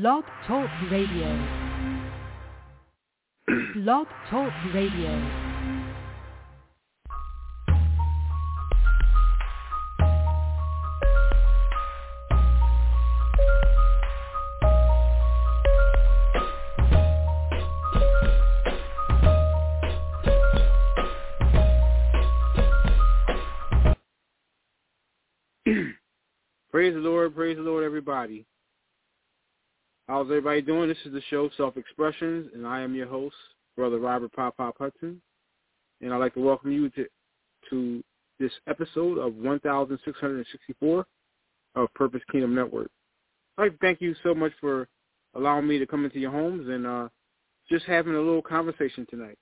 Blog Talk Radio. Blog Talk Radio. praise the Lord, praise the Lord, everybody. How's everybody doing? This is the show Self Expressions, and I am your host, Brother Robert Pop Pop Hudson. And I'd like to welcome you to to this episode of 1664 of Purpose Kingdom Network. I'd like to thank you so much for allowing me to come into your homes and uh, just having a little conversation tonight.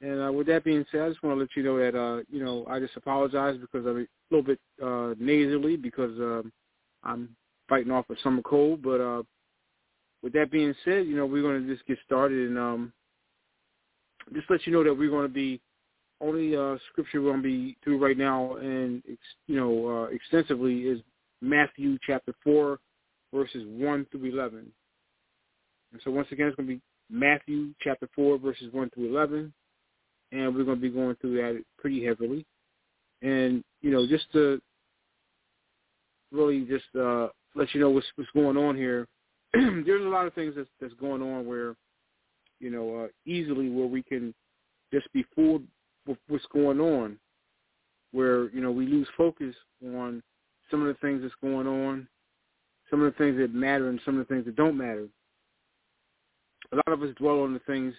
And uh, with that being said, I just want to let you know that uh, you know I just apologize because I'm a little bit uh, nasally because um, I'm fighting off a summer cold. But uh, with that being said, you know we're going to just get started and um, just let you know that we're going to be only uh, scripture we're going to be through right now and you know uh, extensively is Matthew chapter four verses one through eleven. And so once again, it's going to be Matthew chapter four verses one through eleven and we're going to be going through that pretty heavily. And you know, just to really just uh, let you know what's, what's going on here. There's a lot of things that's, that's going on where, you know, uh, easily where we can just be fooled with what's going on, where you know we lose focus on some of the things that's going on, some of the things that matter, and some of the things that don't matter. A lot of us dwell on the things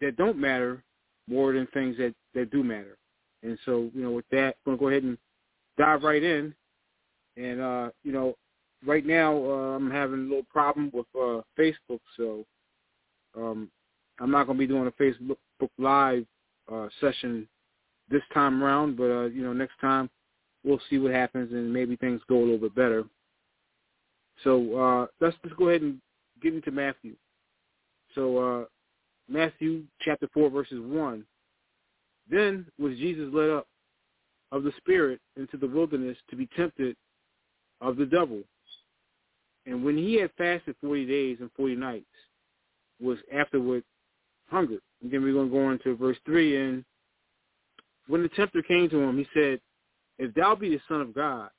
that don't matter more than things that, that do matter. And so, you know, with that, I'm to go ahead and dive right in. And, uh, you know, right now uh, I'm having a little problem with uh, Facebook, so um, I'm not going to be doing a Facebook Live uh, session this time around, but, uh, you know, next time we'll see what happens and maybe things go a little bit better. So uh, let's just go ahead and get into Matthew. So uh, Matthew chapter 4, verses 1. Then was Jesus led up of the Spirit into the wilderness to be tempted of the devil. And when he had fasted 40 days and 40 nights, was afterward hungered. And then we're going to go into verse 3. And when the tempter came to him, he said, If thou be the Son of God,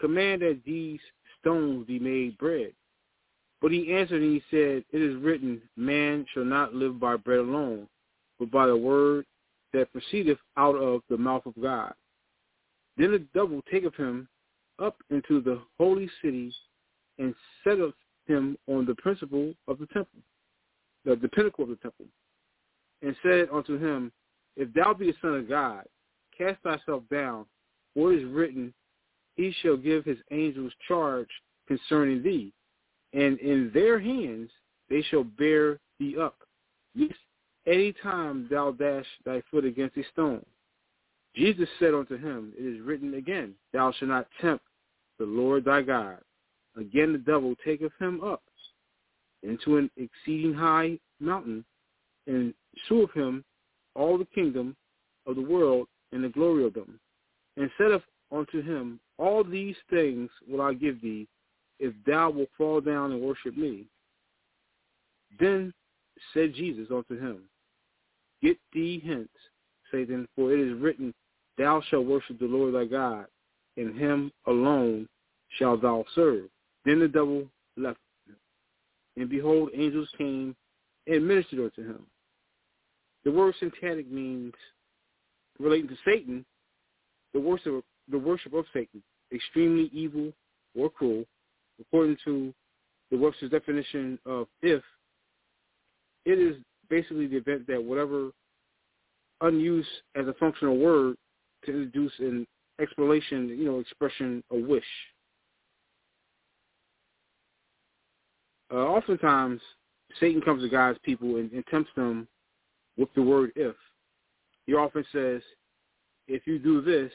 command that these stones be made bread. But he answered and he said, It is written, Man shall not live by bread alone, but by the word that proceedeth out of the mouth of God. Then the devil taketh him up into the holy city and setteth him on the principal of the temple, the, the pinnacle of the temple, and said unto him, If thou be a son of God, cast thyself down, for it is written, He shall give his angels charge concerning thee, and in their hands they shall bear thee up, lest any time thou dash thy foot against a stone. Jesus said unto him, It is written again, Thou shalt not tempt the Lord thy God. Again the devil taketh him up into an exceeding high mountain, and sheweth him all the kingdom of the world and the glory of them, and saith unto him, All these things will I give thee, if thou wilt fall down and worship me. Then said Jesus unto him, Get thee hence, Satan, for it is written, Thou shalt worship the Lord thy God, and him alone shalt thou serve. Then the devil left him. And behold, angels came and ministered unto him. The word satanic means, relating to Satan, the worship, the worship of Satan, extremely evil or cruel, according to the Webster's definition of if, it is basically the event that whatever unused as a functional word to introduce an explanation, you know, expression, a wish. Uh, oftentimes, Satan comes to God's people and, and tempts them with the word if. He often says, if you do this,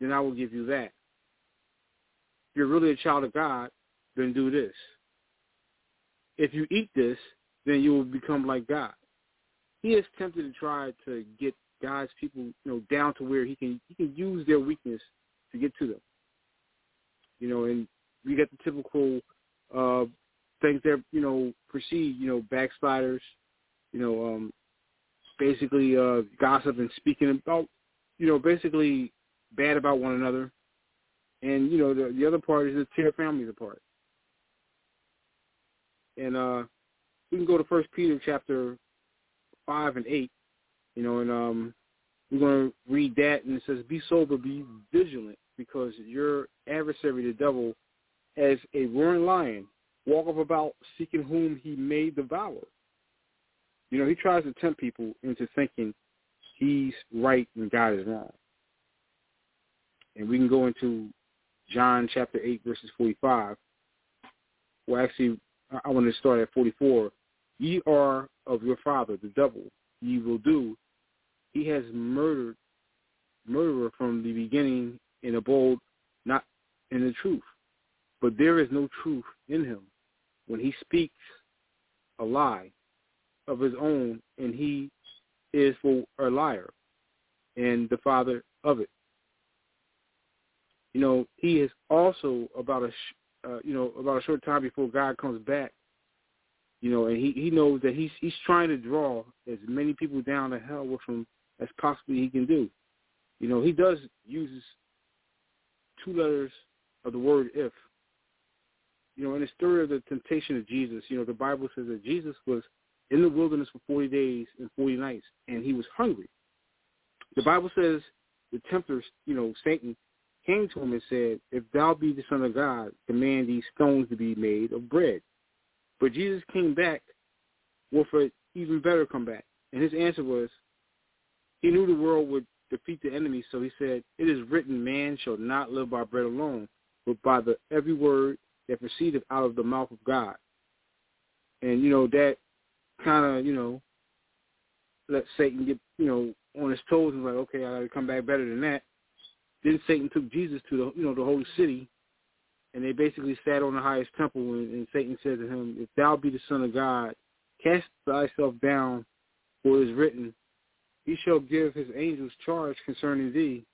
then I will give you that. If you're really a child of God, then do this. If you eat this, then you will become like God. He is tempted to try to get God's people, you know, down to where he can he can use their weakness to get to them. You know, and we get the typical uh things that you know proceed, you know, backsliders, you know, um, basically uh, gossip and speaking about, you know, basically bad about one another, and you know the the other part is to tear families apart. And uh, we can go to First Peter chapter five and eight, you know, and um, we're going to read that, and it says, "Be sober, be vigilant, because your adversary, the devil, as a roaring lion, walketh about seeking whom he may devour." You know, he tries to tempt people into thinking he's right and God is wrong. And we can go into John chapter 8, verses 45. Well, actually, I want to start at 44. Ye are of your father, the devil. Ye will do. He has murdered, murderer from the beginning and abode not in the truth. But there is no truth in him. When he speaks a lie of his own, and he is for a liar and the father of it. You know, he is also about a, uh, you know, about a short time before God comes back. You know, and he he knows that he's he's trying to draw as many people down to hell with him as possibly he can do. You know, he does uses two letters of the word if. You know, in the story of the temptation of Jesus, you know, the Bible says that Jesus was in the wilderness for 40 days and 40 nights, and he was hungry. The Bible says the tempter, you know, Satan, came to him and said, if thou be the Son of God, command these stones to be made of bread. But Jesus came back with an even better comeback. And his answer was, he knew the world would defeat the enemy, so he said, it is written, man shall not live by bread alone, but by the every word that proceedeth out of the mouth of God. And, you know, that kind of, you know, let Satan get, you know, on his toes and like, okay, I got to come back better than that. Then Satan took Jesus to the, you know, the holy city, and they basically sat on the highest temple, and, and Satan said to him, "If thou be the Son of God, cast thyself down, for it is written, He shall give His angels charge concerning thee,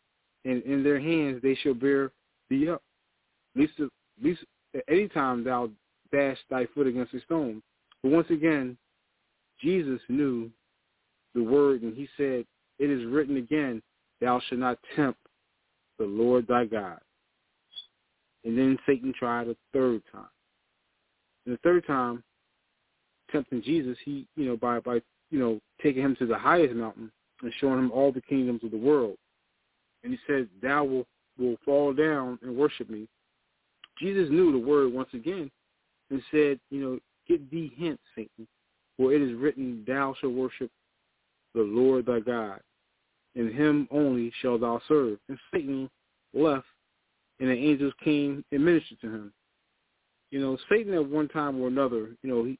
and in their hands they shall bear thee up, least, least at any time thou dash thy foot against a stone." But once again, Jesus knew the word, and he said, it is written again, thou shalt not tempt the Lord thy God. And then Satan tried a third time. And the third time, tempting Jesus, he, you know, by, by, you know, taking him to the highest mountain and showing him all the kingdoms of the world. And he said, thou will, will fall down and worship me. Jesus knew the word once again and said, you know, get thee hence, Satan, for it is written, thou shalt worship the Lord thy God, and him only shalt thou serve. And Satan left, and the angels came and ministered to him. You know, Satan at one time or another, you know, he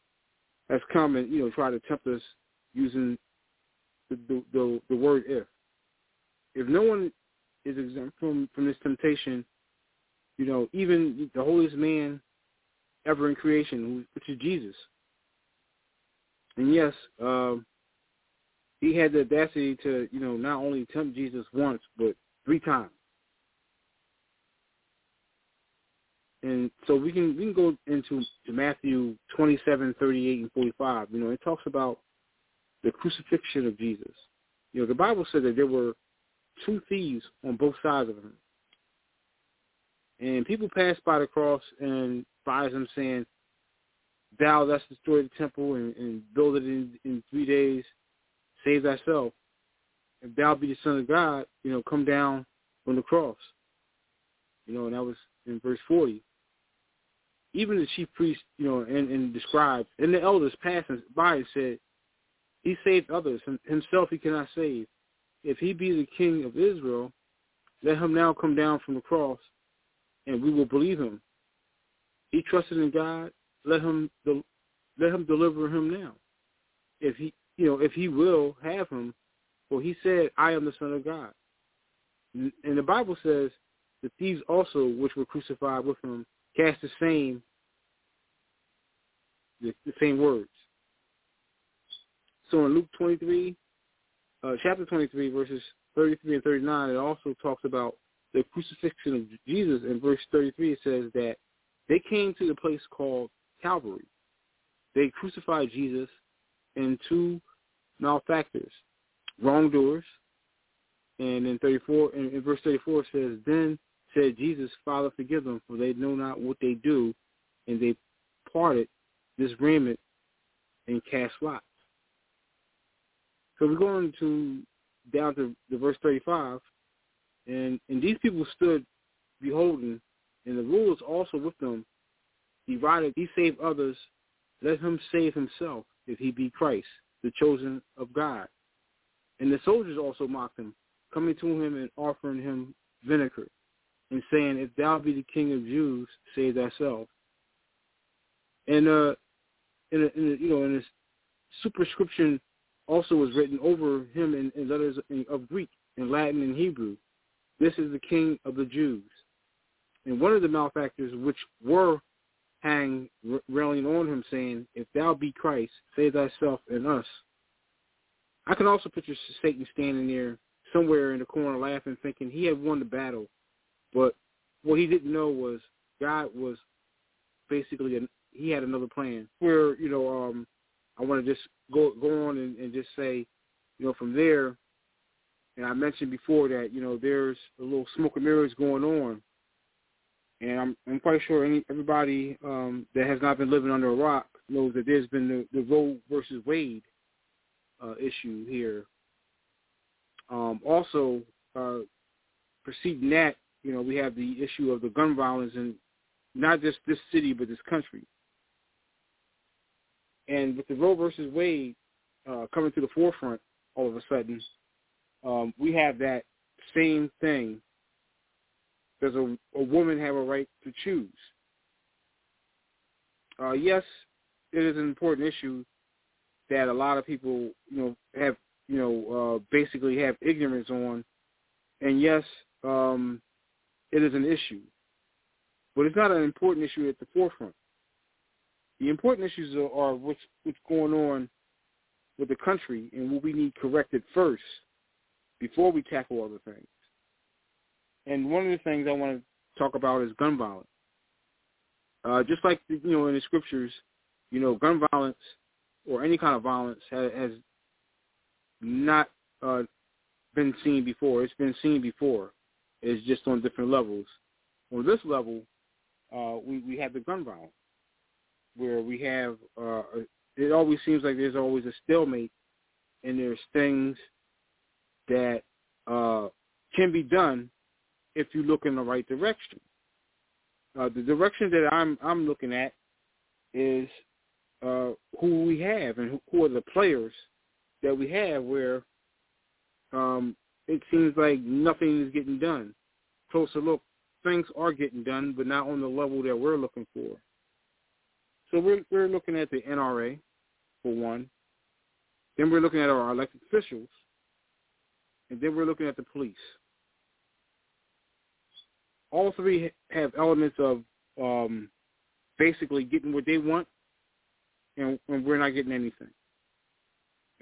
has come and, you know, tried to tempt us using the, the, the, word if. If no one is exempt from, from this temptation, you know, even the holiest man ever in creation, which is Jesus, and yes, um, he had the audacity to, you know, not only tempt Jesus once, but three times. And so we can we can go into to Matthew twenty seven, thirty eight, and forty five. You know, it talks about the crucifixion of Jesus. You know, the Bible said that there were two thieves on both sides of him. And people passed by the cross and spies him saying, thou that's destroyed the temple and, and build it in, in three days, save thyself. If thou be the son of God, you know, come down from the cross. You know, and that was in verse 40. Even the chief priest, you know, and, and the scribes and the elders passing by and said, he saved others. Himself he cannot save. If he be the king of Israel, let him now come down from the cross, and we will believe him. He trusted in God let him let him deliver him now. If he you know if he will have him, for he said, "I am the Son of God." And the Bible says the thieves also, which were crucified with him, cast the same the, the same words. So in Luke 23, uh, chapter 23, verses 33 and 39, it also talks about the crucifixion of Jesus. In verse 33, it says that they came to the place called Calvary, they crucified Jesus and two malefactors, wrongdoers. And in 34, in, in verse 34 it says, Then said Jesus, Father, forgive them, for they know not what they do. And they parted this raiment and cast lots. So we're going to down to the verse 35, and and these people stood beholding, and the rulers also with them divided. He saved others, let him save himself if he be Christ, the chosen of God. And the soldiers also mocked him, coming to him and offering him vinegar, and saying, If thou be the king of Jews, save thyself. And uh, in, a, in a, you know, in this superscription also was written over him in, in letters of Greek, and Latin, and Hebrew. This is the King of the Jews. And one of the malefactors, which were hanged, railing on him, saying, If thou be Christ, save thyself and us. I can also picture Satan standing there somewhere in the corner laughing, thinking he had won the battle. But what he didn't know was God was basically, a, he had another plan where, you know, um, I want to just go go on and, and just say, you know, from there, and I mentioned before that, you know, there's a little smoke and mirrors going on. And I'm I'm quite sure any everybody um, that has not been living under a rock knows that there's been the, the Roe versus Wade uh, issue here. Um, also, uh, preceding that, you know, we have the issue of the gun violence in not just this city but this country. And with the Roe versus Wade uh, coming to the forefront all of a sudden, um, we have that same thing. Does a, a woman have a right to choose? Uh, yes, it is an important issue that a lot of people, you know, have, you know, uh, basically have ignorance on. And yes, um, it is an issue, but it's not an important issue at the forefront. The important issues are, are what's what's going on with the country and what we need corrected first before we tackle other things. And one of the things I want to talk about is gun violence. Uh, just like you know in the scriptures, you know, gun violence or any kind of violence has, has not uh, been seen before. It's been seen before. It's just on different levels. On this level, uh, we we have the gun violence where we have uh, it always seems like there's always a stalemate, and there's things that uh, can be done if you look in the right direction. Uh, the direction that I'm I'm looking at is uh, who we have and who, who are the players that we have where um, it seems like nothing is getting done. Closer look, things are getting done, but not on the level that we're looking for. So we're we're looking at the NRA for one. Then we're looking at our elected officials, and then we're looking at the police. All three have elements of um, basically getting what they want, and, and we're not getting anything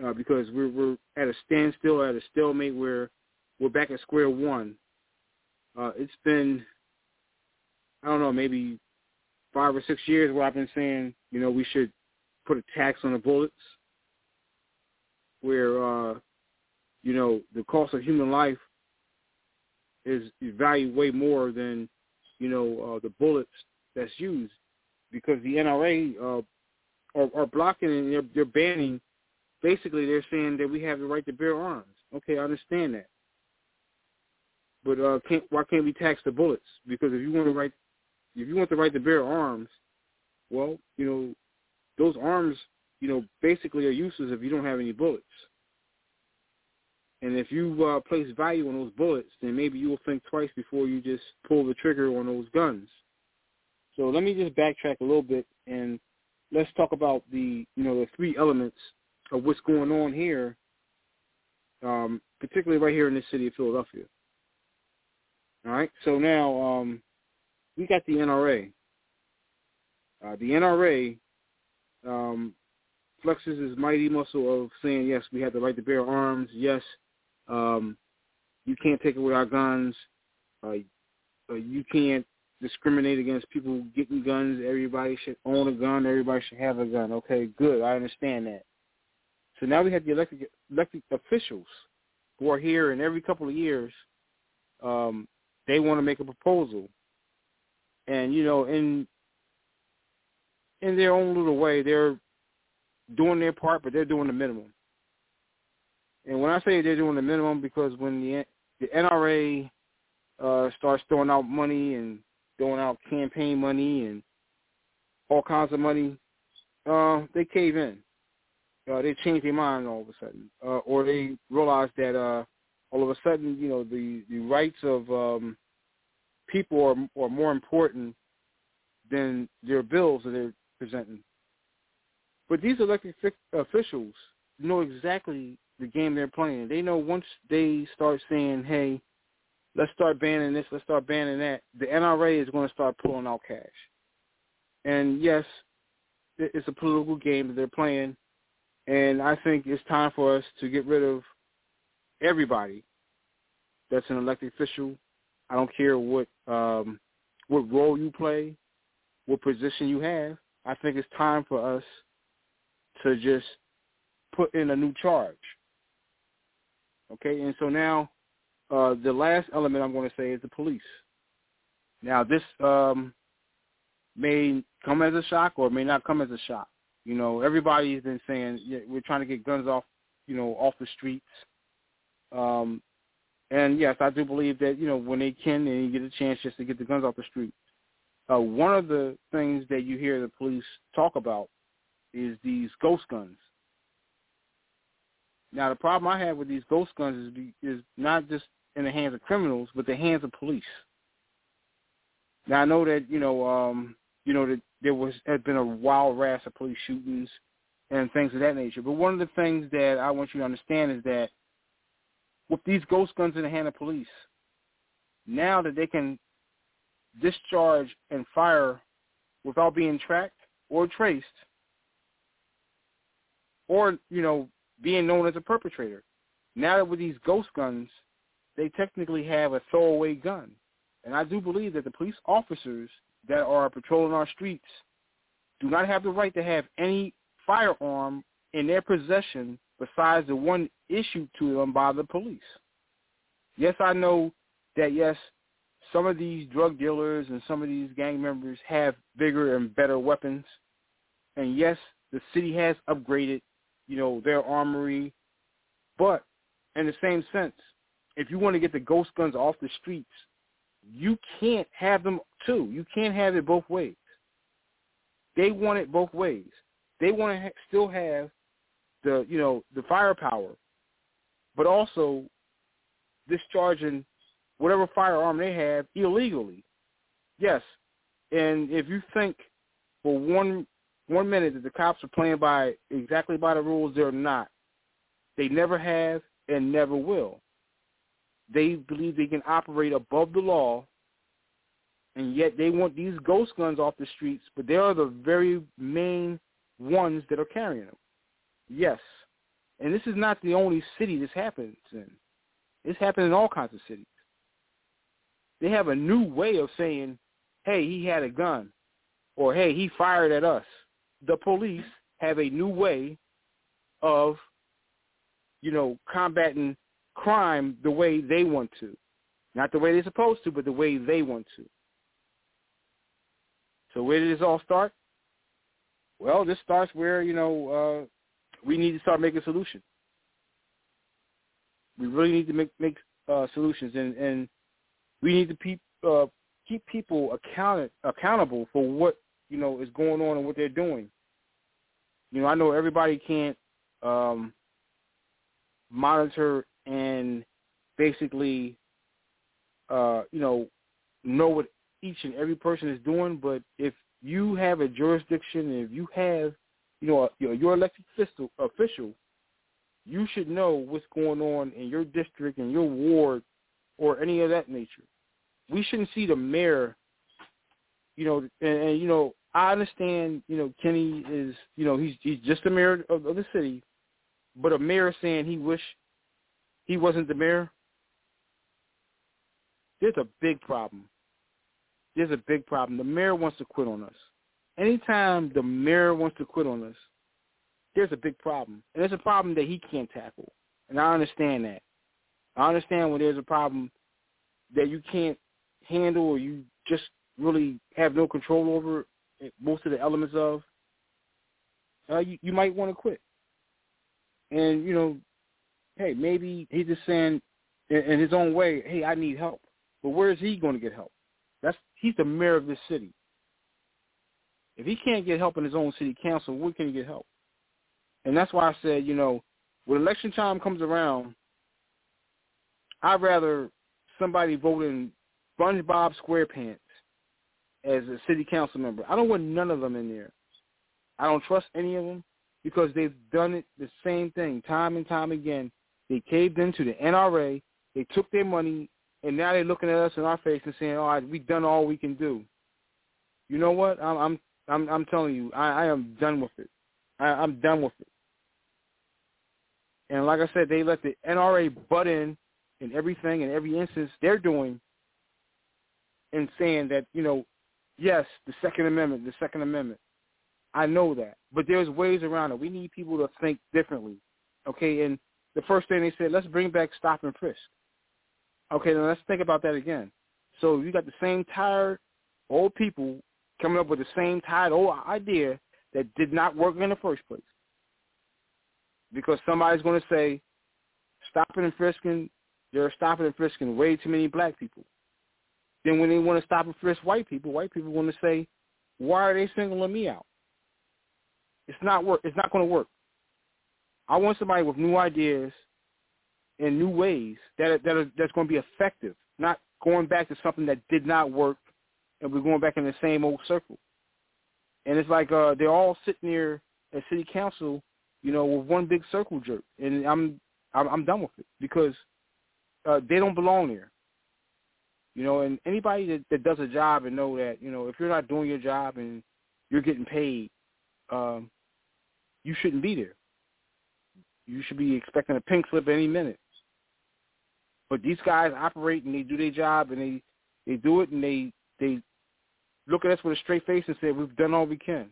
uh, because we're we're at a standstill, at a stalemate where we're back at square one. Uh, it's been I don't know, maybe five or six years where I've been saying, you know, we should put a tax on the bullets, where, uh, you know, the cost of human life is valued way more than, you know, uh, the bullets that's used, because the NRA uh, are, are blocking and they're, they're banning. Basically, they're saying that we have the right to bear arms. Okay, I understand that. But uh, can't, why can't we tax the bullets? Because if you want to write if you want the right to bear arms, well, you know, those arms, you know, basically are useless if you don't have any bullets. And if you uh, place value on those bullets, then maybe you will think twice before you just pull the trigger on those guns. So let me just backtrack a little bit and let's talk about the, you know, the three elements of what's going on here, um, particularly right here in the city of Philadelphia. All right. So now, um, we got the NRA. Uh, the NRA um, flexes his mighty muscle of saying, yes, we have the right to bear arms. Yes, um, you can't take away our guns. Uh, uh, you can't discriminate against people getting guns. Everybody should own a gun. Everybody should have a gun. Okay, good. I understand that. So now we have the elected elected officials who are here, and every couple of years, um, they want to make a proposal, and you know, in in their own little way, they're doing their part, but they're doing the minimum. And when I say they're doing the minimum, because when the the NRA uh, starts throwing out money and throwing out campaign money and all kinds of money, uh, they cave in. Uh, they change their mind all of a sudden, uh, or they realize that uh, all of a sudden, you know, the the rights of um, people are are more important than their bills that they're presenting. But these elected officials know exactly the game they're playing. They know once they start saying, "Hey, let's start banning this, let's start banning that," the NRA is going to start pulling out cash. And yes, it's a political game that they're playing, and I think it's time for us to get rid of everybody that's an elected official. I don't care what um, what role you play, what position you have. I think it's time for us to just put in a new charge. Okay, and so now uh, the last element I'm going to say is the police. Now this um, may come as a shock or may not come as a shock. You know, everybody's been saying yeah, we're trying to get guns off, you know, off the streets. Um, and yes, I do believe that you know when they can and you get a chance just to get the guns off the street. Uh, one of the things that you hear the police talk about is these ghost guns. Now, the problem I have with these ghost guns is is not just in the hands of criminals, but the hands of police. Now, I know that you know, um, you know that there was had been a wild rash of police shootings and things of that nature. But one of the things that I want you to understand is that with these ghost guns in the hand of police, now that they can discharge and fire without being tracked or traced, or you know being known as a perpetrator. Now that with these ghost guns, they technically have a throwaway gun. And I do believe that the police officers that are patrolling our streets do not have the right to have any firearm in their possession besides the one issued to them by the police. Yes, I know that, yes, some of these drug dealers and some of these gang members have bigger and better weapons. And yes, the city has upgraded you know, their armory. But in the same sense, if you want to get the ghost guns off the streets, you can't have them too. You can't have it both ways. They want it both ways. They want to ha- still have the, you know, the firepower, but also discharging whatever firearm they have illegally. Yes, and if you think for one one minute that the cops are playing by exactly by the rules, they're not. They never have and never will. They believe they can operate above the law, and yet they want these ghost guns off the streets, but they are the very main ones that are carrying them. Yes. And this is not the only city this happens in. This happens in all kinds of cities. They have a new way of saying, hey, he had a gun, or hey, he fired at us the police have a new way of, you know, combating crime the way they want to. Not the way they're supposed to, but the way they want to. So where did this all start? Well, this starts where, you know, uh, we need to start making solutions. We really need to make, make uh, solutions, and, and we need to pe- uh, keep people account- accountable for what you know is going on and what they're doing. You know, I know everybody can't um, monitor and basically, uh, you know, know what each and every person is doing. But if you have a jurisdiction, and if you have, you know, your, your elected official, official, you should know what's going on in your district and your ward or any of that nature. We shouldn't see the mayor, you know, and, and you know, I understand, you know, Kenney is, you know, he's he's just the mayor of, of the city, but a mayor saying he wish he wasn't the mayor, there's a big problem. there's a big problem. The mayor wants to quit on us. Anytime the mayor wants to quit on us, there's a big problem. And it's a problem that he can't tackle. And I understand that. I understand when there's a problem that you can't handle or you just really have no control over most of the elements of, uh, you, you might want to quit. And, you know, hey, maybe he's just saying in, in his own way, hey, I need help. But where is he going to get help? That's he's the mayor of this city. If he can't get help in his own city council, where can he get help? And that's why I said, you know, when election time comes around, I'd rather somebody vote in SpongeBob SquarePants as a city council member. I don't want none of them in there. I don't trust any of them because they've done it the same thing time and time again. They caved into the NRA. They took their money, and now they're looking at us in our face and saying, "All right, we've done all we can do." You know what? I'm I'm I'm, I'm telling you, I, I am done with it. I, I'm done with it. And like I said, they let the NRA butt in in everything and every instance they're doing and saying that, you know, yes, the Second Amendment, the Second Amendment. I know that. But there's ways around it. We need people to think differently. Okay, and the first thing they said, let's bring back stop and frisk. Okay, now let's think about that again. So you got the same tired old people coming up with the same tired old idea that did not work in the first place. Because somebody's going to say, stopping and frisking, they're stopping and frisking way too many black people. Then when they want to stop and frisk white people, white people want to say, why are they singling me out? It's not work. It's not going to work. I want somebody with new ideas and new ways that that are, that's going to be effective, not going back to something that did not work, and we're going back in the same old circle. And it's like uh, they're all sitting there at city council, you know, with one big circle jerk, and I'm I'm, I'm done with it because uh, they don't belong there. You know, and anybody that, that does a job and know that, you know, if you're not doing your job and you're getting paid, um, you shouldn't be there. You should be expecting a pink slip any minute. But these guys operate and they do their job and they they do it and they they look at us with a straight face and say we've done all we can.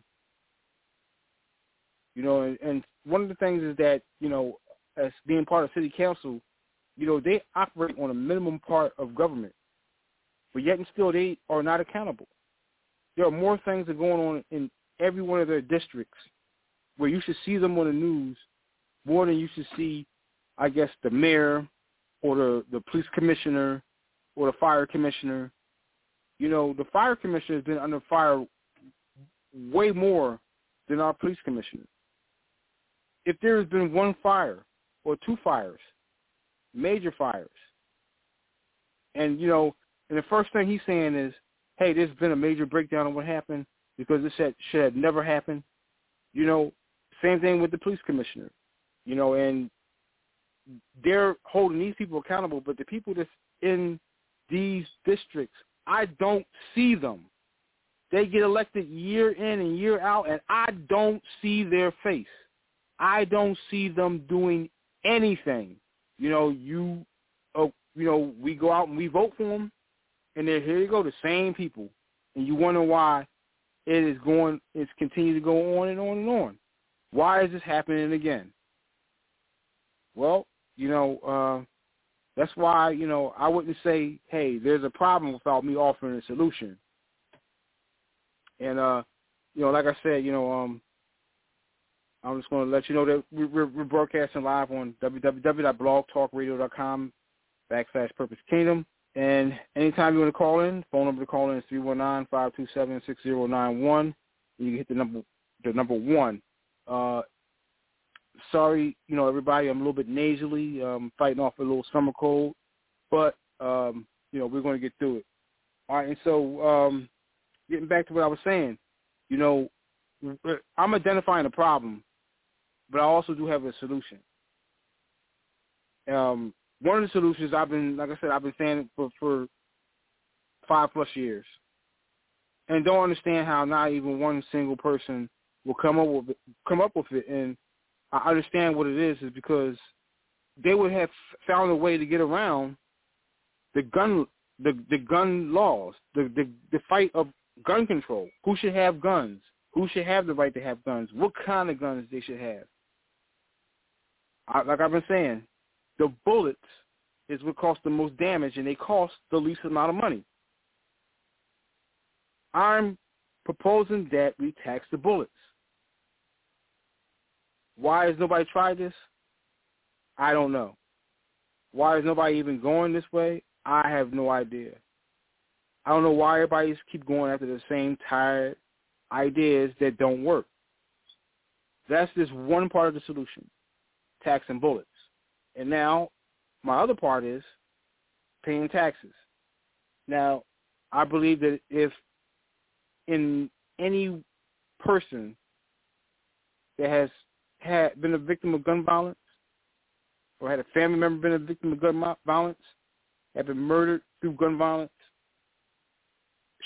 You know, and, and one of the things is that you know, as being part of city council, you know, they operate on a minimum part of government, but yet and still they are not accountable. There are more things that are going on in every one of their districts where you should see them on the news more than you should see, I guess, the mayor or the, the police commissioner or the fire commissioner. You know, the fire commissioner has been under fire way more than our police commissioner. If there has been one fire or two fires, major fires, and, you know, and the first thing he's saying is, hey, there's been a major breakdown in what happened because this had, should have never happened. You know, same thing with the police commissioner, you know, and they're holding these people accountable, but the people that's in these districts, I don't see them. They get elected year in and year out, and I don't see their face. I don't see them doing anything. You know, you, uh, you know, we go out and we vote for them, and then here you go, the same people, and you wonder why it is going, it's continuing to go on and on and on. Why is this happening again? Well, you know, uh, that's why, you know, I wouldn't say, hey, there's a problem without me offering a solution. And, uh, you know, like I said, you know, um, I'm just going to let you know that we're, we're broadcasting live on www.blogtalkradio.com backslash Purpose Kingdom. And anytime you want to call in, phone number to call in is 319-527-6091. You can hit the number the number one. Uh, sorry, you know, everybody, I'm a little bit nasally, um, fighting off a little summer cold, but, um, you know, we're going to get through it. All right, and so um, getting back to what I was saying, you know, I'm identifying a problem, but I also do have a solution. Um, one of the solutions I've been, like I said, I've been saying for, for five plus years, and don't understand how not even one single person will come up with it, come up with it. And I understand what it is, is because they would have found a way to get around the gun the the gun laws, the the the fight of gun control. Who should have guns? Who should have the right to have guns? What kind of guns they should have? I, like I've been saying, the bullets is what cost the most damage, and they cost the least amount of money. I'm proposing that we tax the bullets. Why has nobody tried this? I don't know. Why is nobody even going this way? I have no idea. I don't know why everybody keep going after the same tired ideas that don't work. That's just one part of the solution, taxing bullets. And now my other part is paying taxes. Now, I believe that if in any person that has had been a victim of gun violence or had a family member been a victim of gun violence, have been murdered through gun violence,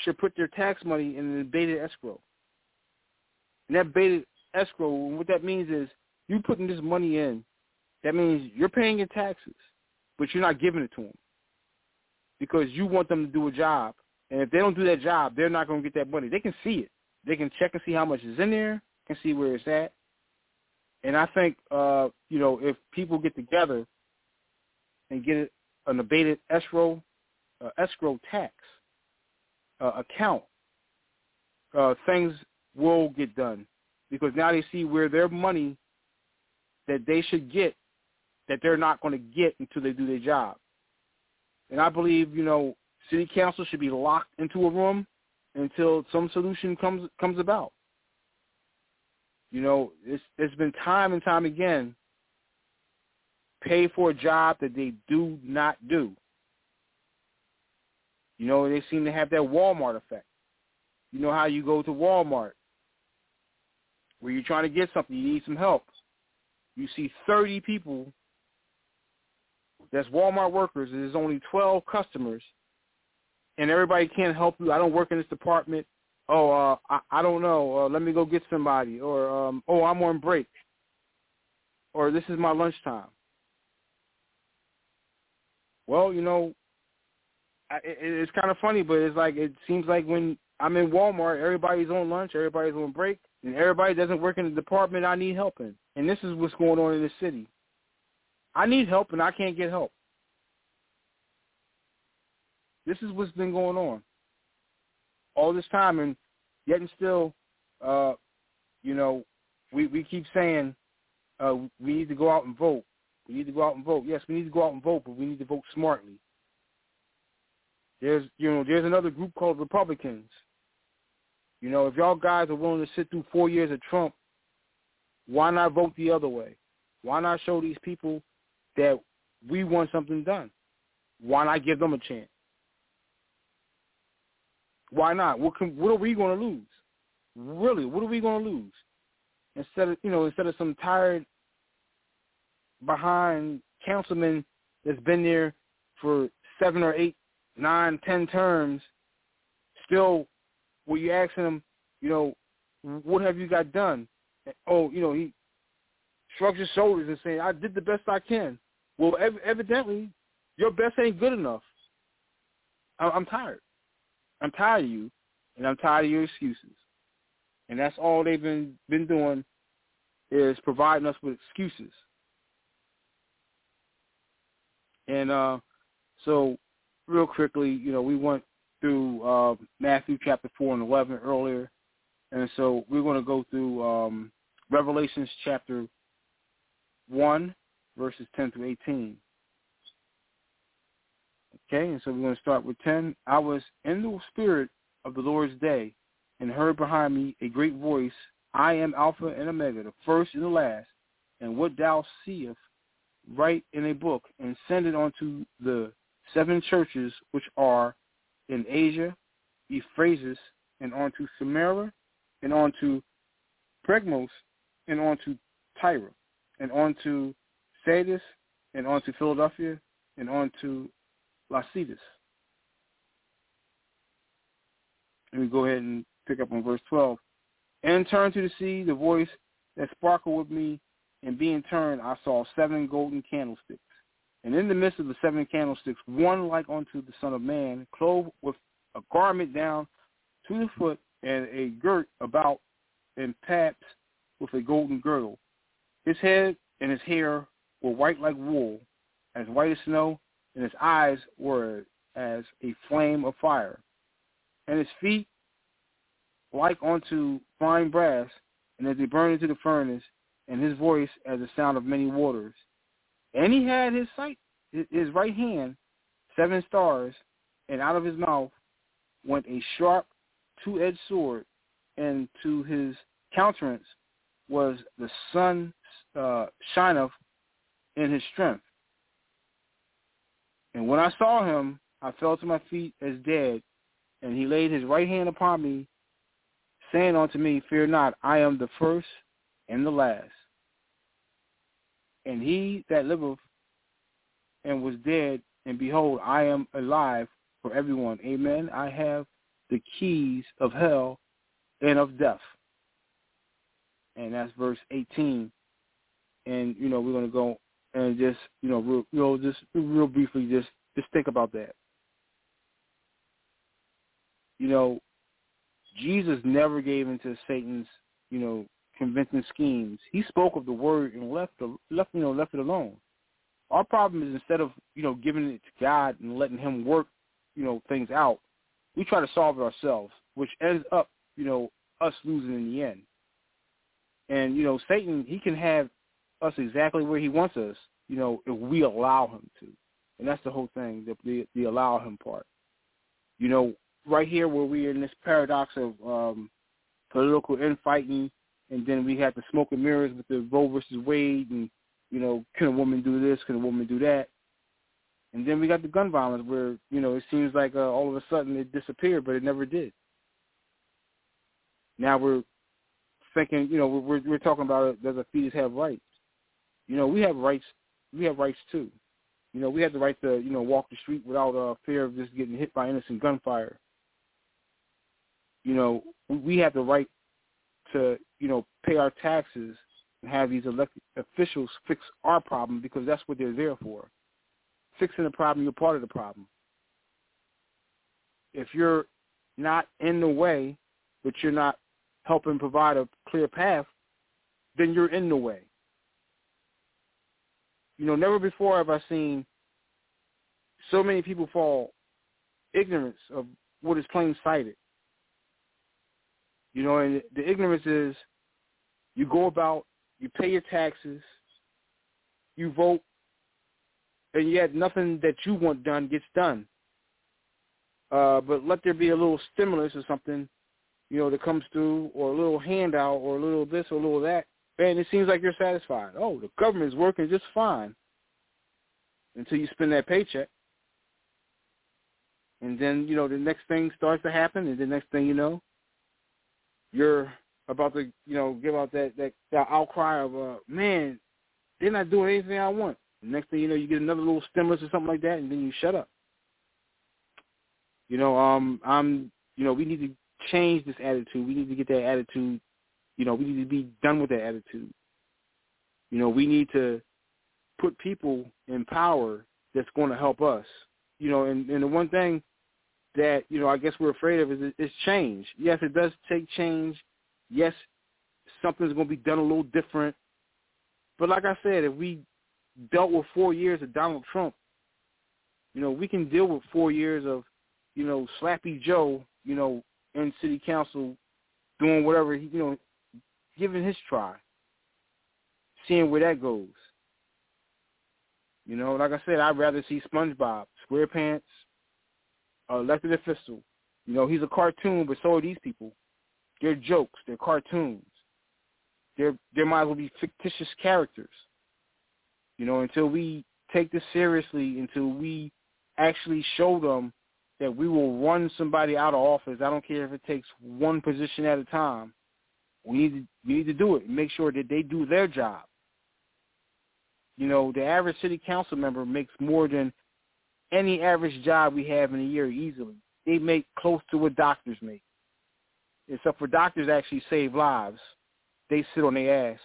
should put their tax money in an abated escrow. And that abated escrow, what that means is you putting this money in, that means you're paying your taxes, but you're not giving it to them because you want them to do a job. And if they don't do that job, they're not going to get that money. They can see it. They can check and see how much is in there, can see where it's at. And I think, uh, you know, if people get together and get an abated escrow, uh, escrow tax uh, account, uh, things will get done because now they see where their money that they should get that they're not going to get until they do their job. And I believe, you know, city council should be locked into a room until some solution comes comes about. You know, it's it's been time and time again pay for a job that they do not do. You know, they seem to have that Walmart effect. You know how you go to Walmart where you're trying to get something, you need some help. You see 30 people that's Walmart workers, and there's only 12 customers, and everybody can't help you. I don't work in this department. Oh, uh, I, I don't know. Uh, let me go get somebody. Or, um, oh, I'm on break. Or this is my lunchtime. Well, you know, I, it, it's kind of funny, but it's like it seems like when I'm in Walmart, everybody's on lunch, everybody's on break, and everybody doesn't work in the department I need help in. And this is what's going on in the city. I need help and I can't get help. This is what's been going on all this time, and yet and still, uh, you know, we we keep saying uh, we need to go out and vote. We need to go out and vote. Yes, we need to go out and vote, but we need to vote smartly. There's you know there's another group called Republicans. You know, if y'all guys are willing to sit through four years of Trump, why not vote the other way? Why not show these people that we want something done? Why not give them a chance? Why not? What can, what are we going to lose? Really, what are we going to lose? Instead of you know, instead of some tired behind councilman that's been there for seven or eight, nine, ten terms, still, were you asking him, you know, what have you got done? Oh, you know, he shrugs his shoulders and saying, I did the best I can. Well, ev- evidently, your best ain't good enough. I- I'm tired. I'm tired of you, and I'm tired of your excuses. And that's all they've been been doing is providing us with excuses. And uh, so, real quickly, you know, we went through uh, Matthew chapter four and eleven earlier, and so we're going to go through um, Revelations chapter one, verses ten through eighteen. Okay, and so we're going to start with 10. I was in the spirit of the Lord's day and heard behind me a great voice, I am Alpha and Omega, the first and the last, and what thou seest write in a book and send it unto the seven churches which are in Asia, Ephesus, and unto Smyrna, and unto Pergamos, and unto Tyre, and unto Sardis, and unto Philadelphia, and unto Lacetus. Let me go ahead and pick up on verse 12. And turned to the sea, the voice that sparkled with me, and being turned, I saw seven golden candlesticks. And in the midst of the seven candlesticks, one like unto the Son of Man, clothed with a garment down to the foot, and a girt about and paps with a golden girdle. His head and his hair were white like wool, as white as snow, and his eyes were as a flame of fire. And his feet like unto fine brass, and as they burn into the furnace, and his voice as the sound of many waters. And he had his sight, his right hand, seven stars, and out of his mouth went a sharp, two-edged sword, and to his countenance was the sun uh, shineth in his strength. And when I saw him, I fell to my feet as dead, and he laid his right hand upon me, saying unto me, Fear not, I am the first and the last. And he that liveth and was dead, and behold, I am alive for everyone. Amen. I have the keys of hell and of death. And that's verse 18. And, you know, we're going to go and just, you know, real, you know, just real briefly, just, just think about that. You know, Jesus never gave into Satan's, you know, convincing schemes. He spoke of the word and left the left you know left it alone. Our problem is instead of you know giving it to God and letting Him work you know things out, we try to solve it ourselves, which ends up you know us losing in the end. And you know Satan, he can have us exactly where he wants us, you know, if we allow him to. And that's the whole thing, the the, the allow him part. You know, right here where we're in this paradox of um, political infighting, and then we have the smoke and mirrors with the Roe versus Wade, and you know, can a woman do this? Can a woman do that? And then we got the gun violence, where you know it seems like uh, all of a sudden it disappeared, but it never did. Now we're thinking, you know, we're we're talking about does a fetus have rights? You know, we have rights. We have rights too. You know, we have the right to, you know, walk the street without uh, fear of just getting hit by innocent gunfire you know, we have the right to, you know, pay our taxes and have these elected officials fix our problem because that's what they're there for. Fixing the problem, you're part of the problem. If you're not in the way, but you're not helping provide a clear path, then you're in the way. You know, never before have I seen so many people fall ignorance of what is plain sighted. You know, and the ignorance is you go about, you pay your taxes, you vote, and yet nothing that you want done gets done. Uh, but let there be a little stimulus or something, you know, that comes through, or a little handout, or a little this or a little that, and it seems like you're satisfied. Oh, the government's working just fine until you spend that paycheck. And then, you know, the next thing starts to happen, and the next thing you know, you're about to, you know, give out that that, that outcry of, uh, man, they're not doing anything I want. next thing you know, you get another little stimulus or something like that, and then you shut up. You know, um, I'm, you know, we need to change this attitude. We need to get that attitude. You know, we need to be done with that attitude. You know, we need to put people in power that's going to help us. You know, and, and the one thing that you know I guess we're afraid of is is change. Yes, it does take change. Yes, something's going to be done a little different. But like I said, if we dealt with four years of Donald Trump, you know, we can deal with four years of, you know, Slappy Joe, you know, in city council doing whatever he, you know, giving his try, seeing where that goes. You know, like I said, I'd rather see SpongeBob, SquarePants, uh, elected official. You know, he's a cartoon, but so are these people. They're jokes. They're cartoons. They're they might as well be fictitious characters. You know, until we take this seriously, until we actually show them that we will run somebody out of office. I don't care if it takes one position at a time. We need to we need to do it. And make sure that they do their job. You know, the average city council member makes more than any average job we have in a year easily. They make close to what doctors make. Except for doctors actually save lives. They sit on their ass.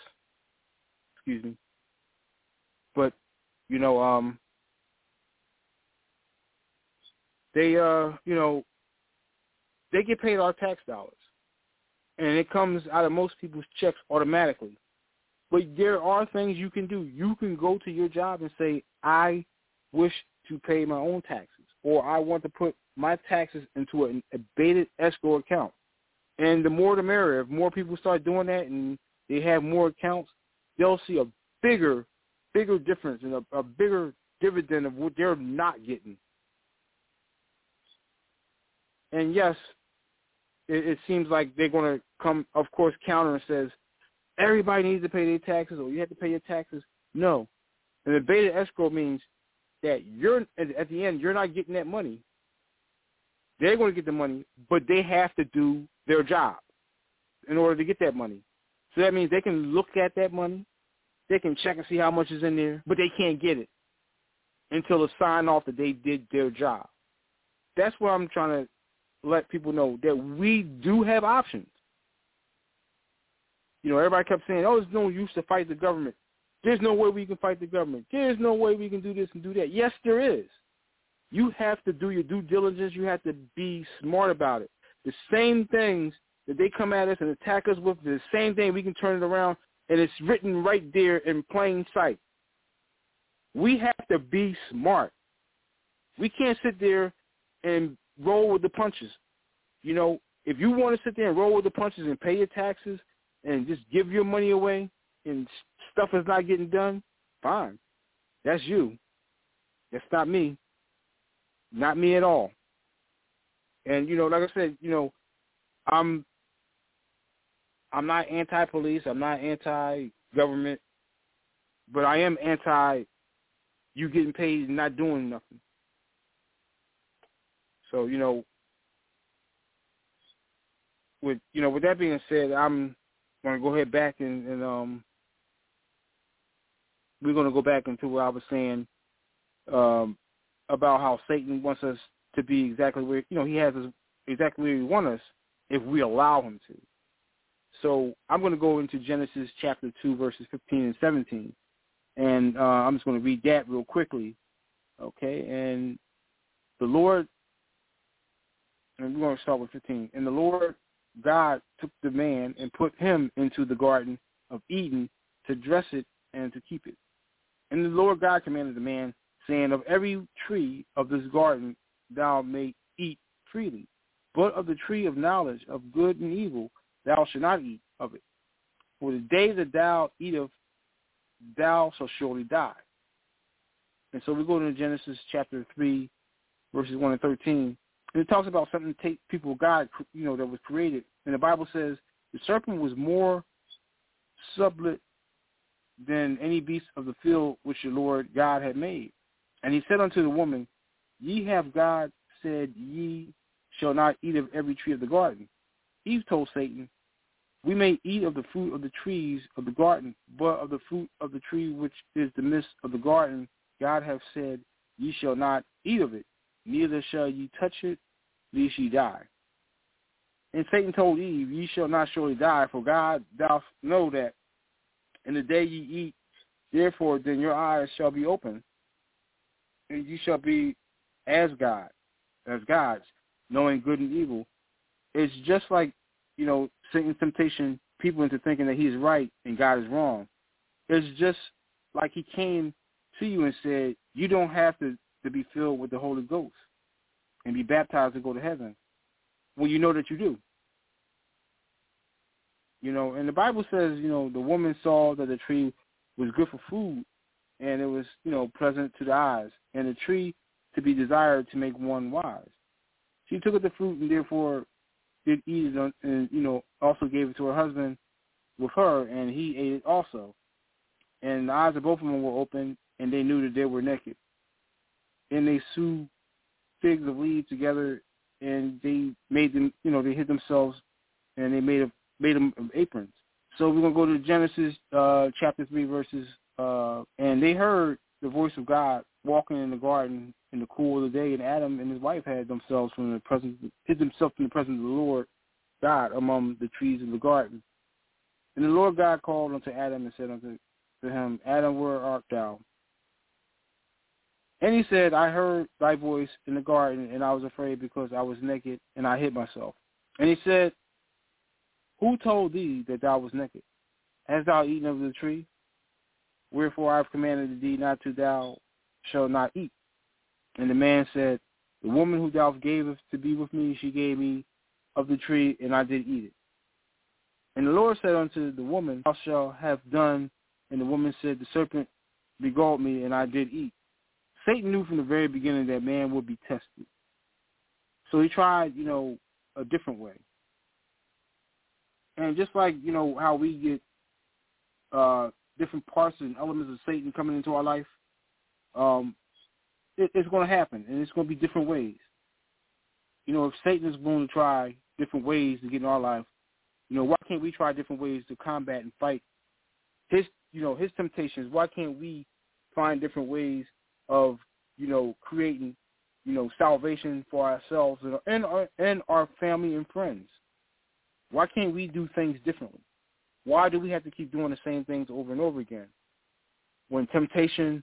Excuse me. But, you know, um, they uh you know they get paid our tax dollars, and it comes out of most people's checks automatically. But there are things you can do. You can go to your job and say, I wish to pay my own taxes, or I want to put my taxes into an abated escrow account. And the more the merrier. If more people start doing that and they have more accounts, they'll see a bigger, bigger difference and a, a bigger dividend of what they're not getting. And yes, it, it seems like they're going to come, of course, counter and says everybody needs to pay their taxes or you have to pay your taxes. No, and the abated escrow means that you're at the end you're not getting that money. They're going to get the money, but they have to do their job in order to get that money. So that means they can look at that money, they can check and see how much is in there, but they can't get it until it's sign off that they did their job. That's what I'm trying to let people know that we do have options. You know, everybody kept saying, "Oh, there's no use to fight the government. There's no way we can fight the government. There's no way we can do this and do that." Yes, there is. You have to do your due diligence. You have to be smart about it. The same things that they come at us and attack us with, the same thing we can turn it around, and it's written right there in plain sight. We have to be smart. We can't sit there and roll with the punches. You know, if you want to sit there and roll with the punches and pay your taxes and just give your money away and stuff is not getting done, fine. That's you. That's not me. Not me at all. And you know, like I said, you know, I'm I'm not anti-police. I'm not anti-government, but I am anti you getting paid and not doing nothing. So you know, with you know, with that being said, I'm going to go ahead back and, and um, we're going to go back into what I was saying um, about how Satan wants us to be exactly where you know he has us exactly where he wants us if we allow him to. So I'm going to go into Genesis chapter two, verses 15 and 17, and uh, I'm just going to read that real quickly. Okay, and the Lord and we're going to start with 15. And the Lord God took the man and put him into the garden of Eden to dress it and to keep it. And the Lord God commanded the man, saying, Of every tree of this garden thou may eat freely, but of the tree of knowledge of good and evil thou shalt not eat of it. For the day that thou eatest, thou shalt surely die. And so we go to Genesis chapter 3, verses 1 and 13. And it talks about something to take people of God, you know, that was created. And the Bible says the serpent was more sublet than any beast of the field which the Lord God had made. And he said unto the woman, Ye have God said, Ye shall not eat of every tree of the garden. Eve told Satan, We may eat of the fruit of the trees of the garden, but of the fruit of the tree which is the midst of the garden, God hath said, Ye shall not eat of it, neither shall ye touch it, lest ye die. And Satan told Eve, Ye shall not surely die, for God doth know that in the day ye eat, therefore then your eyes shall be open, and ye shall be as God, as gods, knowing good and evil. It's just like, you know, Satan's temptation people into thinking that he's right and God is wrong. It's just like he came to you and said, you don't have to, to be filled with the Holy Ghost and be baptized to go to heaven when you know that you do. You know, and the Bible says, you know, the woman saw that the tree was good for food and it was, you know, pleasant to the eyes and the tree to be desired to make one wise. She took of the fruit and therefore did eat it and, you know, also gave it to her husband with her and he ate it also. And the eyes of both of them were open and they knew that they were naked. And they sewed figs of leaves together, and they made them, you know, they hid themselves, and they made a, made them aprons. So we're gonna go to Genesis uh, chapter three verses, uh, and they heard the voice of God walking in the garden in the cool of the day, and Adam and his wife had themselves from the presence, hid themselves from the presence of the Lord God among the trees of the garden. And the Lord God called unto Adam and said unto to him, Adam, where art thou? And he said, I heard thy voice in the garden, and I was afraid because I was naked, and I hid myself. And he said, Who told thee that thou was naked? Hast thou eaten of the tree? Wherefore I have commanded thee not to thou shalt not eat. And the man said, The woman who thou gavest to be with me, she gave me of the tree, and I did eat it. And the Lord said unto the woman, Thou shalt have done. And the woman said, The serpent beguiled me, and I did eat. Satan knew from the very beginning that man would be tested. So he tried, you know, a different way. And just like, you know, how we get uh, different parts and elements of Satan coming into our life, um, it, it's going to happen, and it's going to be different ways. You know, if Satan is going to try different ways to get in our life, you know, why can't we try different ways to combat and fight his, you know, his temptations? Why can't we find different ways of, you know, creating, you know, salvation for ourselves and, and our and our family and friends? Why can't we do things differently? Why do we have to keep doing the same things over and over again? When temptation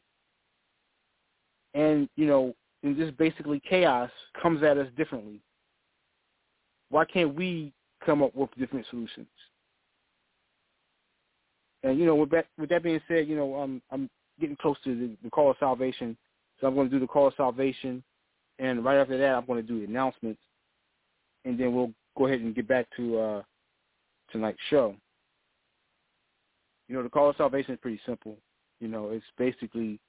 and, you know, and just basically chaos comes at us differently. Why can't we come up with different solutions? And you know, with that with that being said, you know, um, I'm getting close to the, the call of salvation, so I'm going to do the call of salvation, and right after that, I'm going to do the announcements, and then we'll go ahead and get back to uh, tonight's show. You know, the call of salvation is pretty simple. You know, it's basically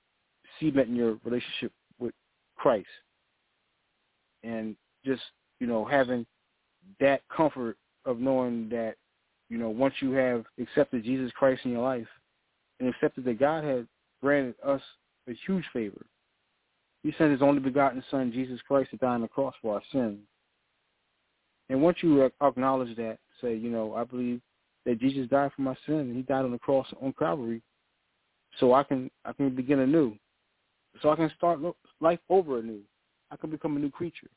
cementing your relationship with Christ, and just you know having that comfort of knowing that you know once you have accepted Jesus Christ in your life and accepted that God has granted us a huge favor. He sent his only begotten Son, Jesus Christ, to die on the cross for our sins. And once you acknowledge that, say, you know, I believe that Jesus died for my sin and he died on the cross on Calvary so I can I can begin anew. So I can start life over anew. I can become a new creature.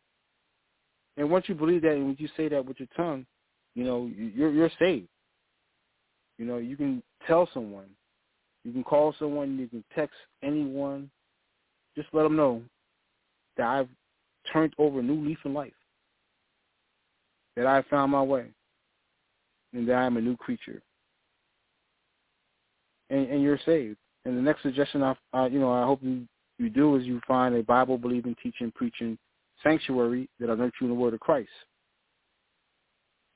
And once you believe that and you say that with your tongue, you know, you're you're saved. You know, you can tell someone. You can call someone, you can text anyone. Just let them know that I've turned over a new leaf in life. That I found my way. And that I am a new creature. And, and you're saved. And the next suggestion I, you know, I hope you, you do is you find a Bible believing, teaching, preaching sanctuary that are nurturing the word of Christ.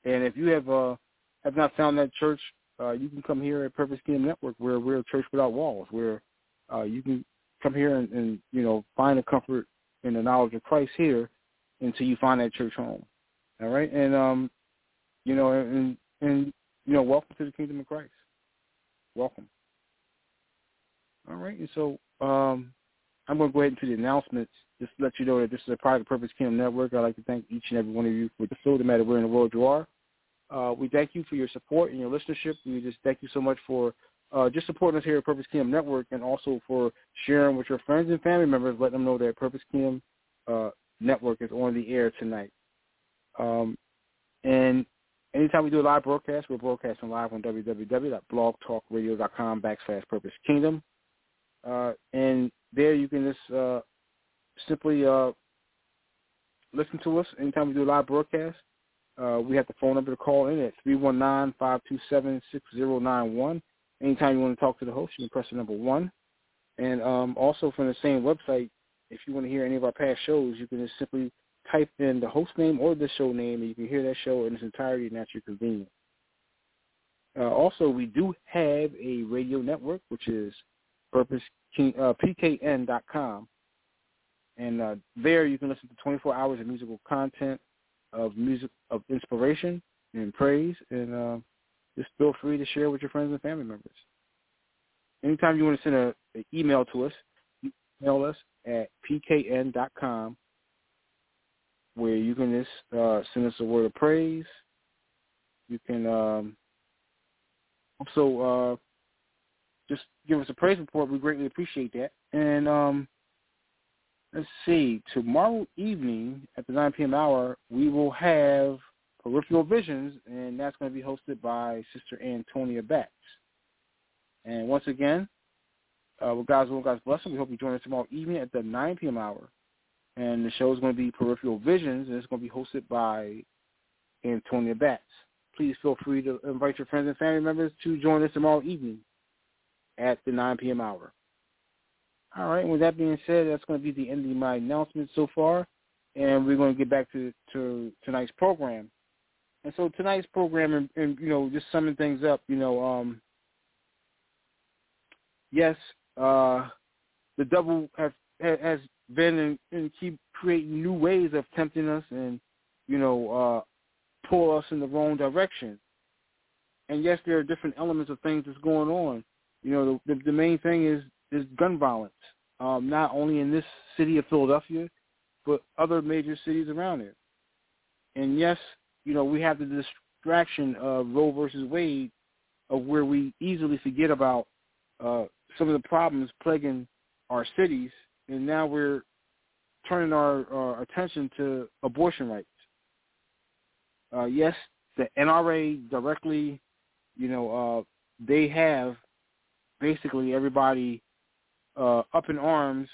And if you have uh, have not found that church, uh, you can come here at Purpose Kingdom Network, where we're a church without walls, where uh, you can come here and, and you know find a comfort in the knowledge of Christ here until you find that church home. All right, and um, you know, and and you know, welcome to the kingdom of Christ. Welcome. All right, and so um, I'm going to go ahead into the announcements. Just to let you know that this is a private Purpose Kingdom Network. I'd like to thank each and every one of you for the show, no matter where in the world you are. Uh, we thank you for your support and your listenership. We just thank you so much for uh, just supporting us here at Purpose Kingdom Network and also for sharing with your friends and family members, letting them know that Purpose Kingdom uh, Network is on the air tonight. Um, and anytime we do a live broadcast, we're broadcasting live on www.blogtalkradio.com backslash Purpose Kingdom. Uh, and there you can just uh, simply uh, listen to us anytime we do a live broadcast. Uh, we have the phone number to call in at 319-527-6091. Anytime you want to talk to the host, you can press the number one. And um, also from the same website, if you want to hear any of our past shows, you can just simply type in the host name or the show name, and you can hear that show in its entirety, and that's your convenience. Uh, also, we do have a radio network, which is Purpose uh, PKN.com, and uh, there you can listen to 24 hours of musical content, of music of inspiration and praise, and uh, just feel free to share with your friends and family members. Anytime you want to send an email to us, email us at pkn.com, where you can just uh, send us a word of praise. You can um, also uh, just give us a praise report. We greatly appreciate that. And um, let's see, tomorrow evening at the 9 p.m. hour, we will have Peripheral Visions, and that's going to be hosted by Sister Antonia Batts. And once again, uh, with God's will, God's blessing. We hope you join us tomorrow evening at the 9 p.m. hour. And the show is going to be Peripheral Visions, and it's going to be hosted by Antonia Batts. Please feel free to invite your friends and family members to join us tomorrow evening at the 9 p.m. hour. All right, with that being said, that's going to be the end of my announcement so far, and we're going to get back to, to tonight's program. And so tonight's program, and, and you know, just summing things up, you know, um, yes, uh, the devil has has been and, and keep creating new ways of tempting us and you know uh, pull us in the wrong direction. And yes, there are different elements of things that's going on. You know, the, the, the main thing is is gun violence, um, not only in this city of Philadelphia, but other major cities around it. And yes, you know, we have the distraction of Roe versus Wade, of where we easily forget about uh, some of the problems plaguing our cities, and now we're turning our, our attention to abortion rights. Uh, yes, the NRA directly, you know, uh, they have basically everybody uh, up in arms,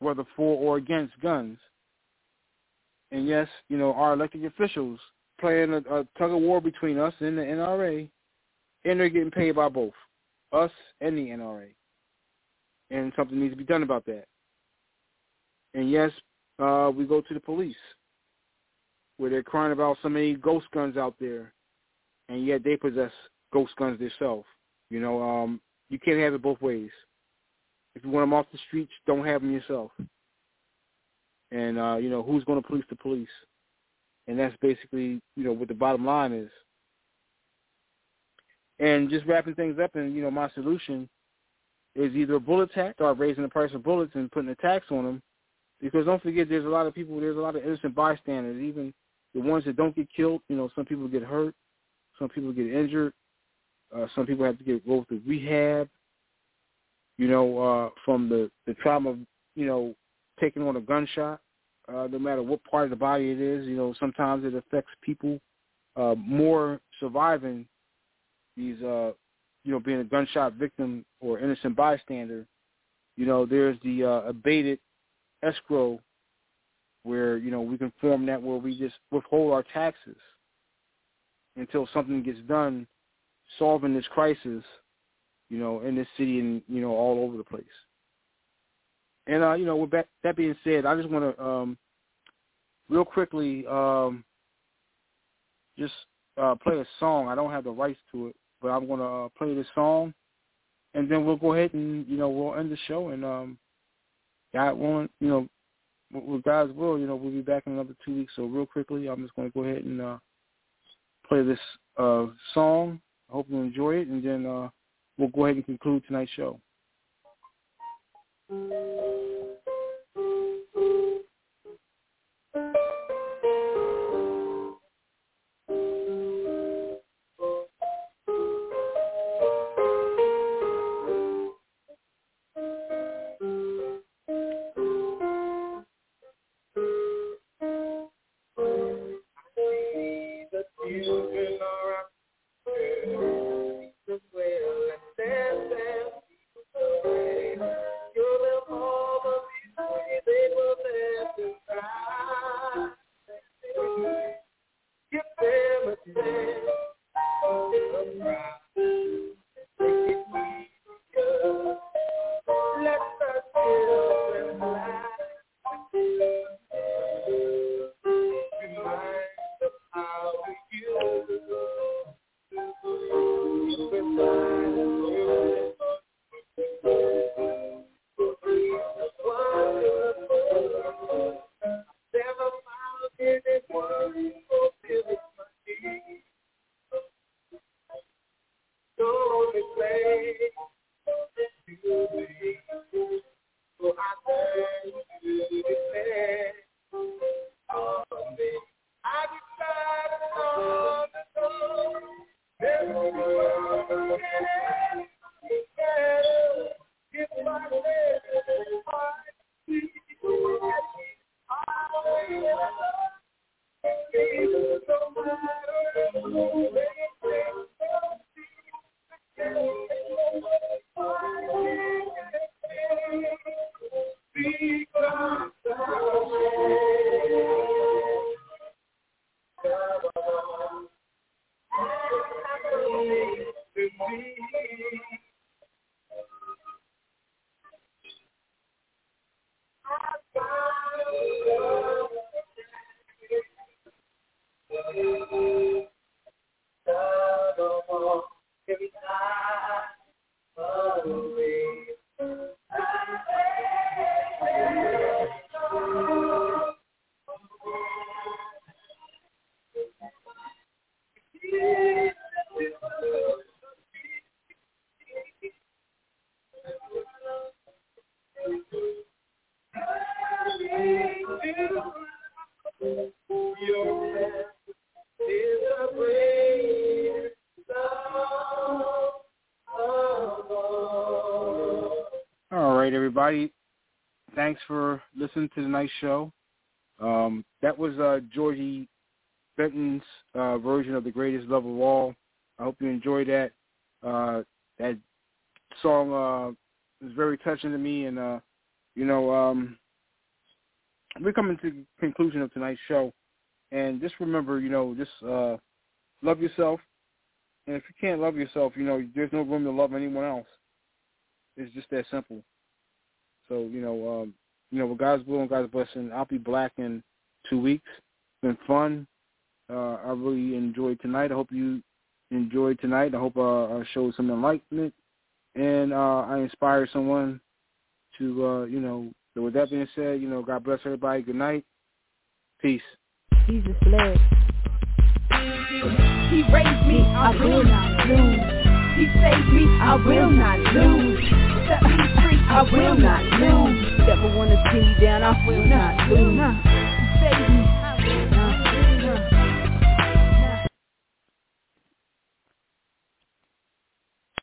whether for or against guns. And yes, you know, our elected officials playing a, a tug of war between us and the NRA, and they're getting paid by both, us and the NRA. And something needs to be done about that. And yes, uh, we go to the police, where they're crying about so many ghost guns out there, and yet they possess ghost guns themselves. You know, um, you can't have it both ways. If you want them off the streets, don't have them yourself. And uh, you know, who's going to police the police? And that's basically, you know, what the bottom line is. And just wrapping things up, and you know, my solution is either a bullet tax, start raising the price of bullets and putting a tax on them, because don't forget, there's a lot of people, there's a lot of innocent bystanders, even the ones that don't get killed. You know, some people get hurt, some people get injured, uh, some people have to get go through rehab. You know, uh, from the the trauma of you know taking on a gunshot, uh, no matter what part of the body it is. You know, sometimes it affects people uh, more surviving these, uh, you know, being a gunshot victim or innocent bystander. You know, there's the uh, abated escrow where you know we can form that where we just withhold our taxes until something gets done solving this crisis, you know, in this city and you know all over the place. And uh, you know, with that, that being said, I just want to um, real quickly um, just uh, play a song. I don't have the rights to it, but I'm going to uh, play this song, and then we'll go ahead and you know we'll end the show. And um, God willing, you know, with God's will, you know, we'll be back in another two weeks. So real quickly, I'm just going to go ahead and uh, play this uh, song. I hope you enjoy it, and then uh, we'll go ahead and conclude tonight's show. Thanks for listening to tonight's show. Um, that was uh, Georgie Benson's uh, version of "The Greatest Love of All." I hope you enjoyed that. Uh, that song uh, was very touching to me, and uh, you know, um, we're coming to the conclusion of tonight's show. And just remember, you know, just uh, love yourself. And if you can't love yourself, you know, there's no room to love anyone else. It's just that simple. So, you know, um, you know, with God's will and God's blessing, I'll be black in two weeks. It's been fun. Uh, I really enjoyed tonight. I hope you enjoyed tonight. I hope uh, I showed some enlightenment and uh, I inspired someone to, uh, you know, so with that being said, you know, God bless everybody. Good night. Peace. Jesus bled. He raised me, I will not lose. He saved me, I will not lose. Set me free, I will not lose. Never wanna see me down, I will not lose. He saved me,